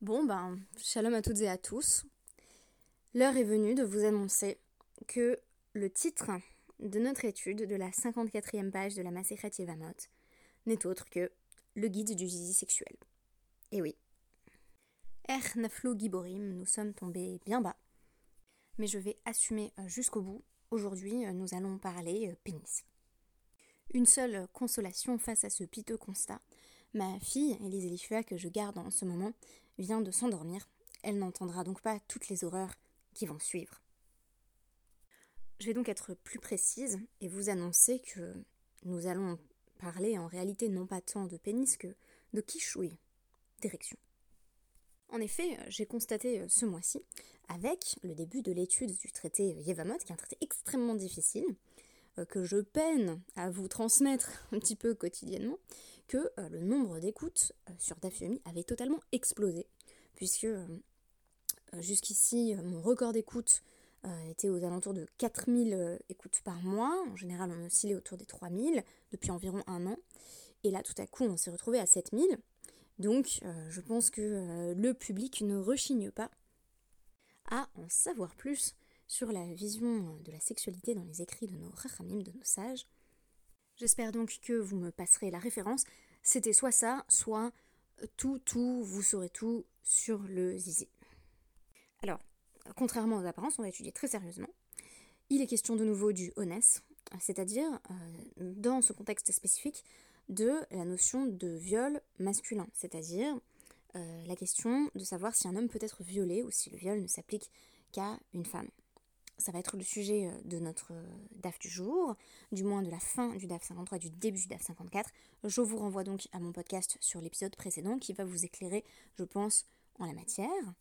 Bon ben, shalom à toutes et à tous. L'heure est venue de vous annoncer que le titre de notre étude de la 54e page de la Masechet Yevamot n'est autre que le guide du zizi sexuel. Et oui. Er naflo giborim, nous sommes tombés bien bas. Mais je vais assumer euh, jusqu'au bout. Aujourd'hui, euh, nous allons parler euh, pénis. Une seule consolation face à ce piteux constat. Ma fille, Elise Elifua, que je garde en ce moment, vient de s'endormir. Elle n'entendra donc pas toutes les horreurs qui vont suivre. Je vais donc être plus précise et vous annoncer que nous allons parler en réalité non pas tant de pénis que de quichouille, d'érection. En effet, j'ai constaté ce mois-ci, avec le début de l'étude du traité Yevamot, qui est un traité extrêmement difficile, euh, que je peine à vous transmettre un petit peu quotidiennement, que euh, le nombre d'écoutes euh, sur Dafyomi avait totalement explosé, puisque jusqu'ici, mon record d'écoute était aux alentours de 4000 écoutes par mois, en général on oscillait autour des 3000 depuis environ un an, et là tout à coup on s'est retrouvé à 7000, donc je pense que le public ne rechigne pas à en savoir plus sur la vision de la sexualité dans les écrits de nos rachamim, de nos sages. J'espère donc que vous me passerez la référence. C'était soit ça, soit tout, tout, vous saurez tout sur le zizi. Alors, contrairement aux apparences, on va étudier très sérieusement. Il est question de nouveau du honest, c'est-à-dire, euh, dans ce contexte spécifique, de la notion de viol masculin, c'est-à-dire euh, la question de savoir si un homme peut être violé ou si le viol ne s'applique qu'à une femme ça va être le sujet euh, de notre euh, DAF du jour, du moins de la fin du DAF 53 du début du DAF 54. Je vous renvoie donc à mon podcast sur l'épisode précédent qui va vous éclairer, je pense, en la matière.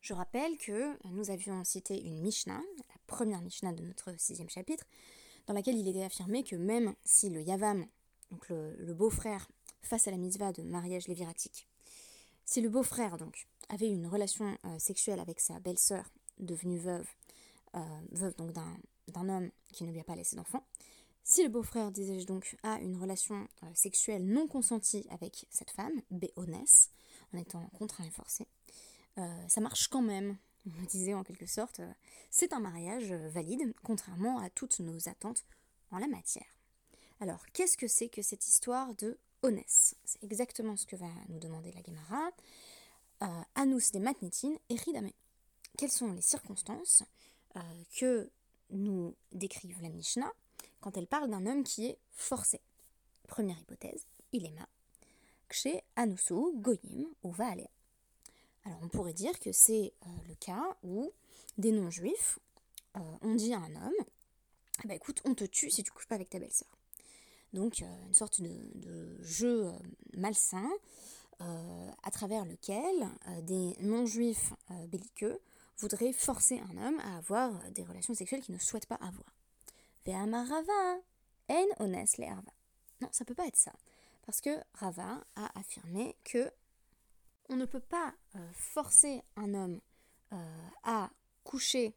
Je rappelle que nous avions cité une Mishnah, la première Mishnah de notre sixième chapitre, dans laquelle il était affirmé que même si le Yavam, donc le, beau-frère, face à la mitzvah de mariage léviratique, si le beau-frère donc avait une relation euh, sexuelle avec sa belle-sœur devenue veuve euh, veuve donc d'un homme qui ne lui a pas laissé d'enfant. Si le beau-frère, disais-je donc, a une relation euh, sexuelle non consentie avec cette femme, béonesse, en étant contraint et forcé, euh, ça marche quand même, on me disait en quelque sorte, c'est un mariage valide, contrairement à toutes nos attentes en la matière. Alors, qu'est-ce que c'est que cette histoire de Onès C'est exactement ce que va nous demander la Gemara. Anus de Matnitin et Ridame. Quelles sont les circonstances euh, que nous décrivent la Mishnah quand elle parle d'un homme qui est forcé. Première hypothèse, il est ma. Kshe anusu goyim ou va aller? Alors on pourrait dire que c'est euh, le cas où des non-juifs euh, ont dit à un homme bah écoute, on te tue si tu couches pas avec ta belle-sœur. Donc une sorte de, jeu malsain à travers lequel des non-juifs belliqueux voudrait forcer un homme à avoir des relations sexuelles qu'il ne souhaite pas avoir. Ve'amarava, en ones le arva. Non, ça peut pas être ça. Parce que Rava a affirmé que on ne peut pas euh, forcer un homme euh, à coucher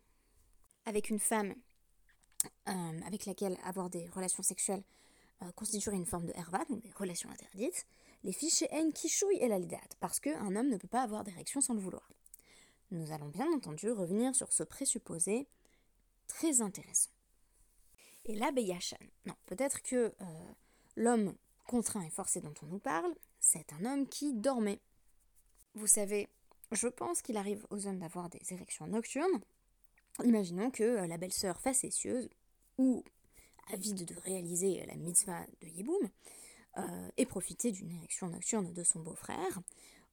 avec une femme euh, avec laquelle avoir des relations sexuelles constituerait une forme de herva, donc des relations interdites. Les fichiers en kishouy et la parce qu'un homme ne peut pas avoir d'érection sans le vouloir. Nous allons bien entendu revenir sur ce présupposé très intéressant. Et là, Beyachan. Non, peut-être que euh, l'homme contraint et forcé dont on nous parle, c'est un homme qui dormait. Vous savez, je pense qu'il arrive aux hommes d'avoir des érections nocturnes. Imaginons que euh, la belle-sœur facétieuse, ou avide de réaliser la mitzvah de Yiboum, euh, ait profité d'une érection nocturne de son beau-frère,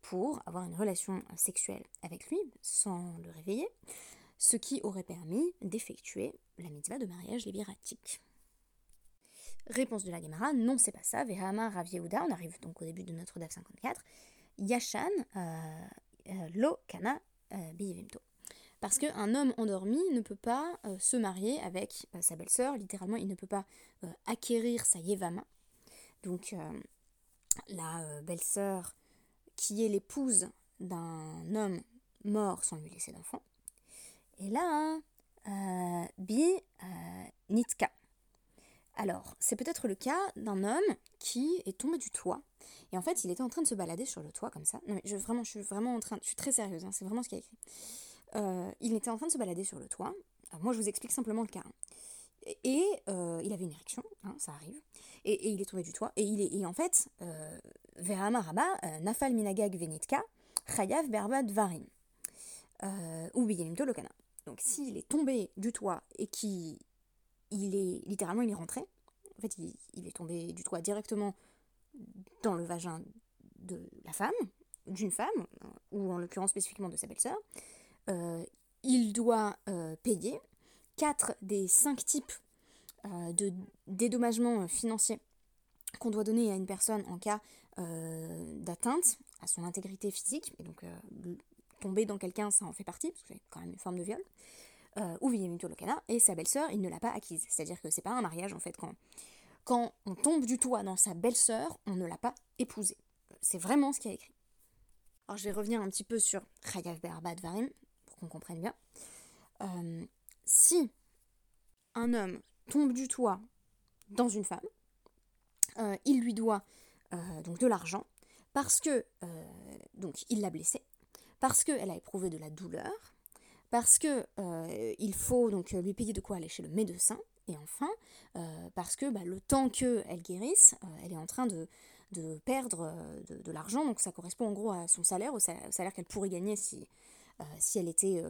pour avoir une relation sexuelle avec lui sans le réveiller, ce qui aurait permis d'effectuer la mitzvah de mariage libératique. Réponse de la Gemara, non c'est pas ça, Vehama Rav on arrive donc au début de notre DAF 54, Yashan euh, euh, Lo Kana euh, Parce qu'un homme endormi ne peut pas se marier avec sa belle-sœur, littéralement il ne peut pas acquérir sa Yevama. Donc la belle-sœur qui est l'épouse d'un homme mort sans lui laisser d'enfant. Et là, euh, Bi euh, Nitka. Alors, c'est peut-être le cas d'un homme qui est tombé du toit. Et en fait, il était en train de se balader sur le toit comme ça. Non mais je, vraiment, je suis vraiment en train, je suis très sérieuse, hein, c'est vraiment ce qu'il a écrit. Euh, il était en train de se balader sur le toit. moi, je vous explique simplement le cas. Hein. Et, euh, il avait une érection, hein, ça arrive. Et, il est tombé du toit. Et, il est, et en fait, euh, Verama Nafal Minagag Venitka, Chayav Berbad Varim. ou Biyamimto Lokana. Donc, s'il est tombé du toit et qu'il il est littéralement il est rentré. En fait, il, est tombé du toit directement dans le vagin de la femme, d'une femme, ou en l'occurrence spécifiquement de sa belle-sœur. Euh, il doit euh, payer quatre des cinq types euh, de dédommagement financier qu'on doit donner à une personne en cas d'atteinte à son intégrité physique, et donc tomber dans quelqu'un, ça en fait partie, parce que c'est quand même une forme de viol euh, ou Villemito Locana, et sa belle-sœur, il ne l'a pas acquise. C'est-à-dire que c'est pas un mariage en fait. Quand, quand on tombe du toit dans sa belle-sœur, on ne l'a pas épousée. C'est vraiment ce qu'il y a écrit. Alors je vais revenir un petit peu sur Chayav Be'arbat Varim, pour qu'on comprenne bien. Euh, si un homme tombe du toit dans une femme, euh, il lui doit euh, donc de l'argent parce que donc il l'a blessée, parce qu'elle a éprouvé de la douleur, parce que euh, il faut donc lui payer de quoi aller chez le médecin, et enfin euh, parce que bah, le temps qu'elle guérisse, euh, elle est en train de, perdre de, l'argent, donc ça correspond en gros à son salaire, au salaire qu'elle pourrait gagner si, si elle était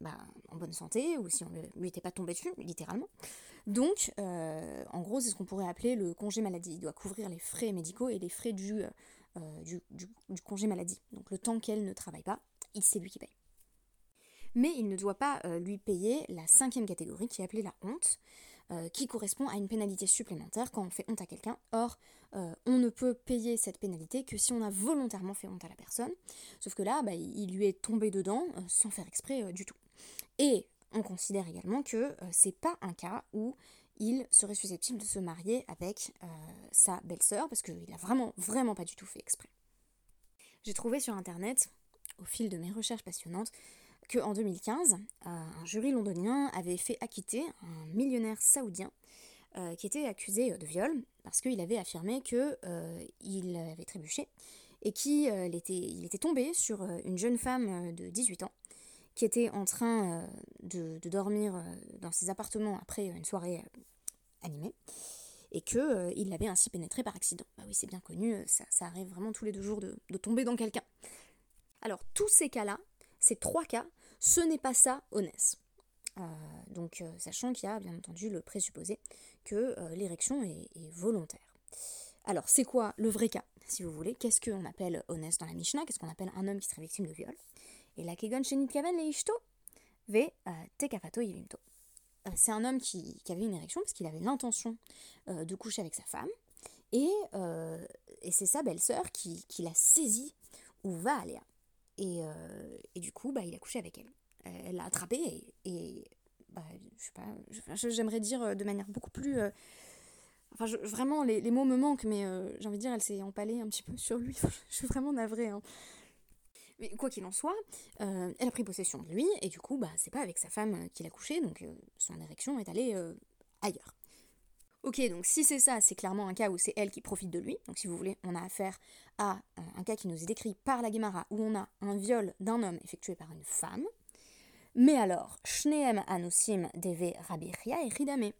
bah, en bonne santé ou si on ne lui était pas tombé dessus, littéralement. Donc, en gros, c'est ce qu'on pourrait appeler le congé maladie. Il doit couvrir les frais médicaux et les frais du, du, du congé maladie. Donc, le temps qu'elle ne travaille pas, c'est lui qui paye mais il ne doit pas euh, lui payer la cinquième catégorie qui est appelée la honte, euh, qui correspond à une pénalité supplémentaire quand on fait honte à quelqu'un. Or, euh, on ne peut payer cette pénalité que si on a volontairement fait honte à la personne, sauf que là, bah, il lui est tombé dedans sans faire exprès du tout. Et on considère également que c'est pas un cas où il serait susceptible de se marier avec sa belle-sœur, parce qu'il a vraiment, vraiment pas du tout fait exprès. J'ai trouvé sur internet, au fil de mes recherches passionnantes, qu'en 2015, euh, un jury londonien avait fait acquitter un millionnaire saoudien euh, qui était accusé de viol parce qu'il avait affirmé qu'il euh, avait trébuché et qu'il était, tombé sur une jeune femme de 18 ans qui était en train de, dormir dans ses appartements après une soirée animée et qu'il l'avait ainsi pénétré par accident. Bah oui, c'est bien connu, ça, arrive vraiment tous les deux jours de tomber dans quelqu'un. Alors, tous ces cas-là, ces trois cas, ce n'est pas ça honnête. Euh, donc, euh, sachant qu'il y a bien entendu le présupposé que euh, l'érection est, volontaire. Alors, c'est quoi le vrai cas, si vous voulez? Qu'est-ce qu'on appelle honnête dans la Mishnah? Qu'est-ce qu'on appelle un homme qui serait victime de viol? Et la kegon shenit kaven le ishto ve tekafato. C'est un homme qui, avait une érection parce qu'il avait l'intention de coucher avec sa femme, et, c'est sa belle-sœur qui, l'a saisi ou va aller euh, et, du coup, bah, il a couché avec elle. Elle l'a attrapée et, bah, je sais pas, j'aimerais dire euh, de manière beaucoup plus. Euh, enfin, vraiment, les, mots me manquent, mais j'ai envie de dire, elle s'est empalée un petit peu sur lui. je suis vraiment navrée. Hein. Mais quoi qu'il en soit, elle a pris possession de lui, et du coup, bah, c'est pas avec sa femme qu'il a couché, donc son érection est allée ailleurs. Ok, donc si c'est ça, c'est clairement un cas où c'est elle qui profite de lui. Donc si vous voulez, on a affaire à euh, un cas qui nous est décrit par la Gemara où on a un viol d'un homme effectué par une femme. Mais alors, Shneem Anusim Deve Rabiria et Ridame.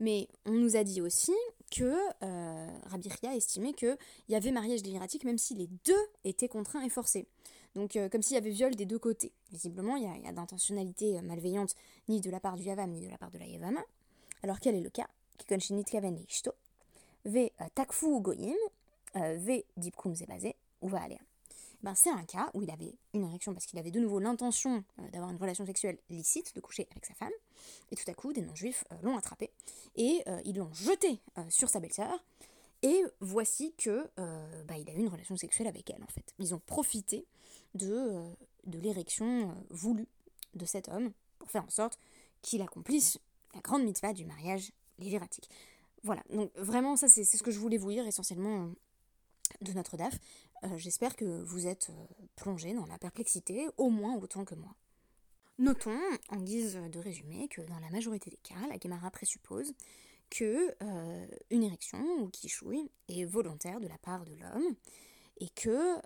Mais on nous a dit aussi que euh, Rabiria estimait qu'il y avait mariage déliratique même si les deux étaient contraints et forcés. Donc euh, comme s'il y avait viol des deux côtés. Visiblement, il y a, d'intentionnalité malveillante ni de la part du Yavam ni de la part de la Yavama. Alors quel est le cas? Ve takfu goyim, ve dipkum zebazé, ou va aller? Ben, c'est un cas où il avait une érection parce qu'il avait de nouveau l'intention euh, d'avoir une relation sexuelle licite, de coucher avec sa femme, et tout à coup, des non-juifs euh, l'ont attrapé, et euh, ils l'ont jeté sur sa belle-sœur, et voici que bah, il a eu une relation sexuelle avec elle, en fait. Ils ont profité de, de l'érection voulue de cet homme pour faire en sorte qu'il accomplisse la grande mitzvah du mariage Voilà, donc vraiment ça c'est ce que je voulais vous lire essentiellement euh, de notre DAF. Euh, j'espère que vous êtes euh, plongé dans la perplexité au moins autant que moi. Notons, en guise de résumé, que dans la majorité des cas, la Guémara présuppose que une érection ou quichouille est volontaire de la part de l'homme et que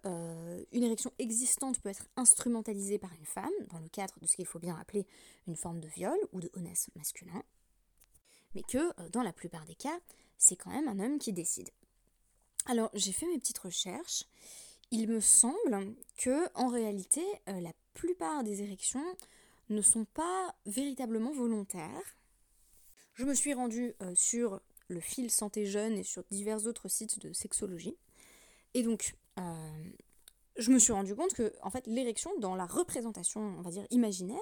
une érection existante peut être instrumentalisée par une femme dans le cadre de ce qu'il faut bien appeler une forme de viol ou de honnête masculin, mais que dans la plupart des cas, c'est quand même un homme qui décide. Alors j'ai fait mes petites recherches. Il me semble que en réalité, euh, la plupart des érections ne sont pas véritablement volontaires. Je me suis rendue euh, sur le fil Santé Jeune et sur divers autres sites de sexologie. Et donc, euh, je me suis rendu compte que en fait, l'érection, dans la représentation, on va dire, imaginaire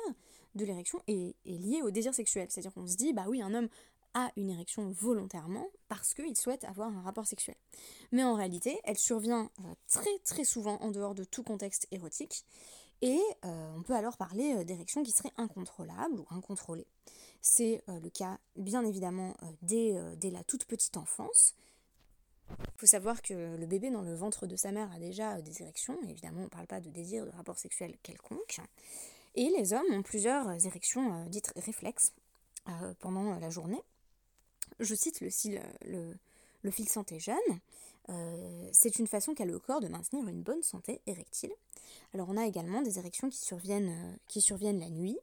de l'érection, est, est liée au désir sexuel. C'est-à-dire qu'on se dit, bah oui, un homme a une érection volontairement parce qu'il souhaite avoir un rapport sexuel. Mais en réalité, elle survient euh, très très souvent en dehors de tout contexte érotique et euh, on peut alors parler euh, d'érection qui serait incontrôlable ou incontrôlée. C'est le cas bien évidemment dès, dès, la toute petite enfance. Il faut savoir que le bébé dans le ventre de sa mère a déjà des érections, évidemment on ne parle pas de désir, de rapport sexuel quelconque. Et les hommes ont plusieurs érections dites réflexes pendant la journée je cite le, le, fil santé jeune, euh, c'est une façon qu'a le corps de maintenir une bonne santé érectile. Alors on a également des érections qui surviennent, euh, la nuit,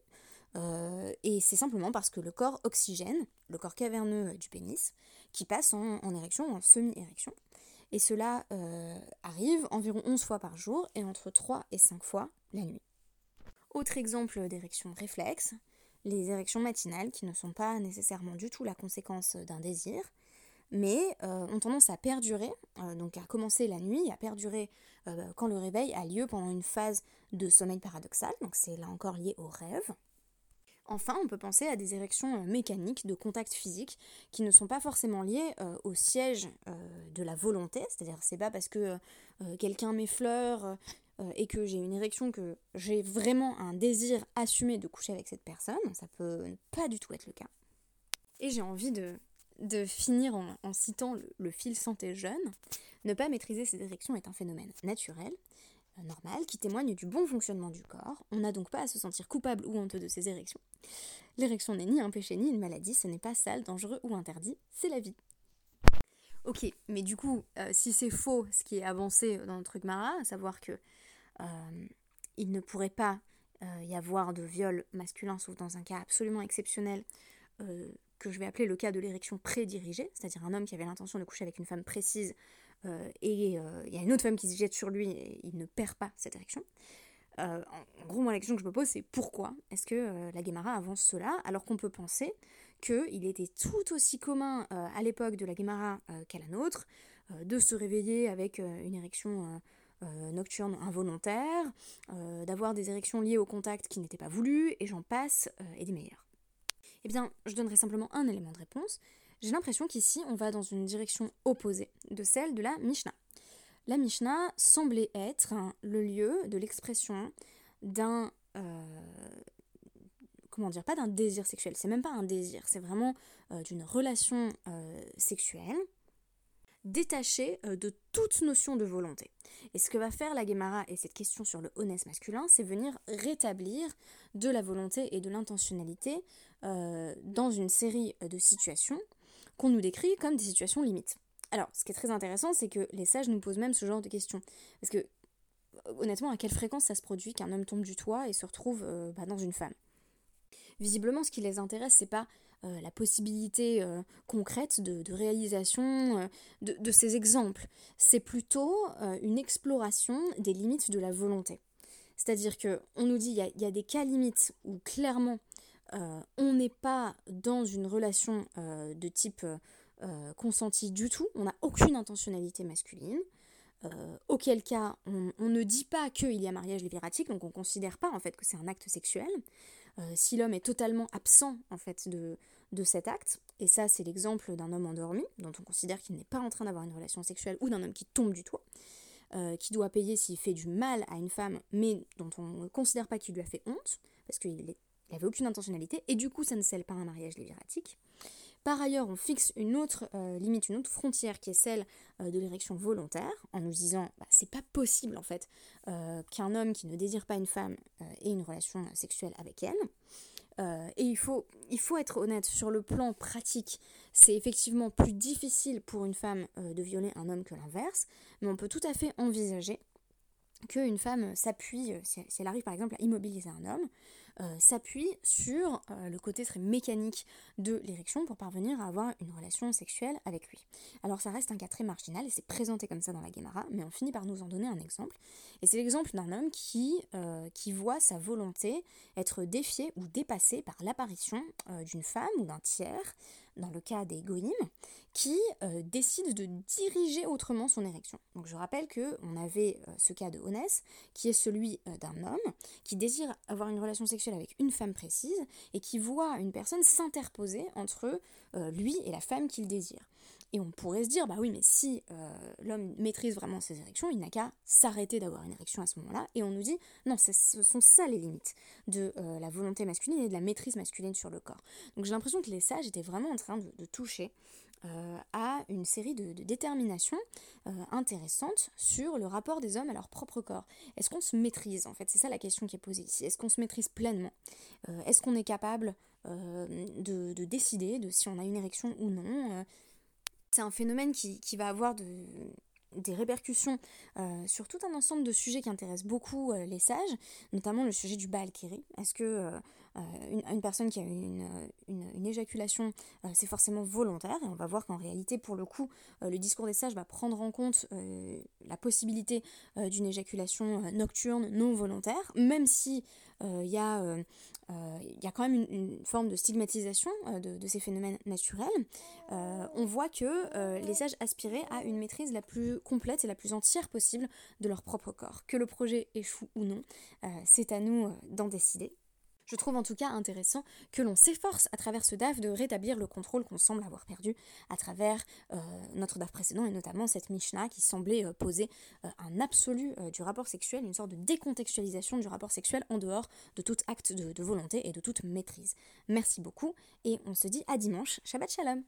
euh, et c'est simplement parce que le corps oxygène, le corps caverneux du pénis, qui passe en, en érection ou en semi-érection. Et cela arrive environ 11 fois par jour et entre 3 et 5 fois la nuit. Autre exemple d'érection réflexe, les érections matinales qui ne sont pas nécessairement du tout la conséquence d'un désir, mais euh, ont tendance à perdurer, euh, donc à commencer la nuit, à perdurer euh, quand le réveil a lieu pendant une phase de sommeil paradoxal, donc c'est là encore lié au rêve. Enfin, on peut penser à des érections mécaniques de contact physique qui ne sont pas forcément liées au siège de la volonté, c'est-à-dire c'est pas parce que quelqu'un m'effleure euh, et que j'ai une érection, que j'ai vraiment un désir assumé de coucher avec cette personne, ça peut pas du tout être le cas. Et j'ai envie de, de finir en, citant le, fil santé jeune. Ne pas maîtriser ses érections est un phénomène naturel, euh, normal, qui témoigne du bon fonctionnement du corps. On n'a donc pas à se sentir coupable ou honteux de ses érections. L'érection n'est ni un péché ni une maladie, ce n'est pas sale, dangereux ou interdit, c'est la vie. Ok, mais du coup, euh, si c'est faux ce qui est avancé dans notre Mara, à savoir que il ne pourrait pas euh, y avoir de viol masculin, sauf dans un cas absolument exceptionnel, euh, que je vais appeler le cas de l'érection prédirigée, c'est-à-dire un homme qui avait l'intention de coucher avec une femme précise, et il y a une autre femme qui se jette sur lui et il ne perd pas cette érection. en gros, moi, la question que je me pose, c'est pourquoi est-ce que la Guémara avance cela, alors qu'on peut penser qu'il était tout aussi commun à l'époque de la Guémara qu'à la nôtre, de se réveiller avec une érection euh, nocturne involontaire, euh, d'avoir des érections liées au contact qui n'étaient pas voulues, et j'en passe, euh, et des meilleurs. Eh bien, je donnerai simplement un élément de réponse. J'ai l'impression qu'ici, on va dans une direction opposée de celle de la Mishnah. La Mishnah semblait être le lieu de l'expression d'un comment dire, pas d'un désir sexuel, c'est même pas un désir, c'est vraiment d'une relation sexuelle détaché euh, de toute notion de volonté. Et ce que va faire la Guémara et cette question sur le honnête masculin, c'est venir rétablir de la volonté et de l'intentionnalité euh, dans une série de situations qu'on nous décrit comme des situations limites. Alors, ce qui est très intéressant, c'est que les sages nous posent même ce genre de questions. Parce que, honnêtement, à quelle fréquence ça se produit qu'un homme tombe du toit et se retrouve euh, bah, dans une femme? Visiblement, ce qui les intéresse, c'est pas euh, la possibilité euh, concrète de, réalisation euh, de, ces exemples. C'est plutôt une exploration des limites de la volonté. C'est-à-dire que on nous dit il y, a des cas limites où clairement on n'est pas dans une relation de type consenti du tout, on n'a aucune intentionnalité masculine. auquel cas on, ne dit pas qu'il y a mariage libératique, donc on ne considère pas en fait que c'est un acte sexuel. Euh, si l'homme est totalement absent en fait de, cet acte, et ça c'est l'exemple d'un homme endormi, dont on considère qu'il n'est pas en train d'avoir une relation sexuelle, ou d'un homme qui tombe du toit, euh, qui doit payer s'il fait du mal à une femme, mais dont on ne considère pas qu'il lui a fait honte, parce qu'il n'avait aucune intentionnalité, et du coup ça ne scelle pas un mariage libératique. Par ailleurs, on fixe une autre euh, limite, une autre frontière qui est celle euh, de l'érection volontaire, en nous disant bah, c'est pas possible en fait euh, qu'un homme qui ne désire pas une femme ait une relation sexuelle avec elle. et il faut, il faut être honnête, sur le plan pratique, c'est effectivement plus difficile pour une femme de violer un homme que l'inverse, mais on peut tout à fait envisager qu'une femme s'appuie, si elle arrive par exemple à immobiliser un homme, euh, s'appuie sur euh, le côté très mécanique de l'érection pour parvenir à avoir une relation sexuelle avec lui. Alors ça reste un cas très marginal et c'est présenté comme ça dans la Guémara, mais on finit par nous en donner un exemple. Et c'est l'exemple d'un homme qui, euh, qui voit sa volonté être défiée ou dépassée par l'apparition d'une femme ou d'un tiers dans le cas des goïms, qui décide de diriger autrement son érection. Donc je rappelle que on avait ce cas de Honès, qui est celui d'un homme qui désire avoir une relation sexuelle avec une femme précise et qui voit une personne s'interposer entre lui et la femme qu'il désire. Et on pourrait se dire, bah oui, mais si l'homme maîtrise vraiment ses érections, il n'a qu'à s'arrêter d'avoir une érection à ce moment-là. Et on nous dit, non, ce sont ça les limites de la volonté masculine et de la maîtrise masculine sur le corps. Donc j'ai l'impression que les sages étaient vraiment en train de toucher euh, à une série de, déterminations euh, intéressantes sur le rapport des hommes à leur propre corps. Est-ce qu'on se maîtrise en fait? C'est ça la question qui est posée ici. Est-ce qu'on se maîtrise pleinement? Euh, Est-ce qu'on est capable de, décider de si on a une érection ou non? C'est un phénomène qui, va avoir des répercussions sur tout un ensemble de sujets qui intéressent beaucoup les sages, notamment le sujet du Baal-Kiri. Est-ce que euh, une, personne qui a une, une, éjaculation, euh, c'est forcément volontaire, et on va voir qu'en réalité, pour le coup, euh, le discours des sages va prendre en compte la possibilité d'une éjaculation nocturne non volontaire, même si il y, a, quand même une, forme de stigmatisation de, ces phénomènes naturels, on voit que les sages aspiraient à une maîtrise la plus complète et la plus entière possible de leur propre corps. Que le projet échoue ou non, c'est à nous d'en décider. Je trouve en tout cas intéressant que l'on s'efforce à travers ce DAF de rétablir le contrôle qu'on semble avoir perdu à travers euh, notre DAF précédent et notamment cette Mishnah qui semblait euh, poser euh, un absolu du rapport sexuel, une sorte de décontextualisation du rapport sexuel en dehors de tout acte de volonté et de toute maîtrise. Merci beaucoup et on se dit à dimanche. Shabbat Shalom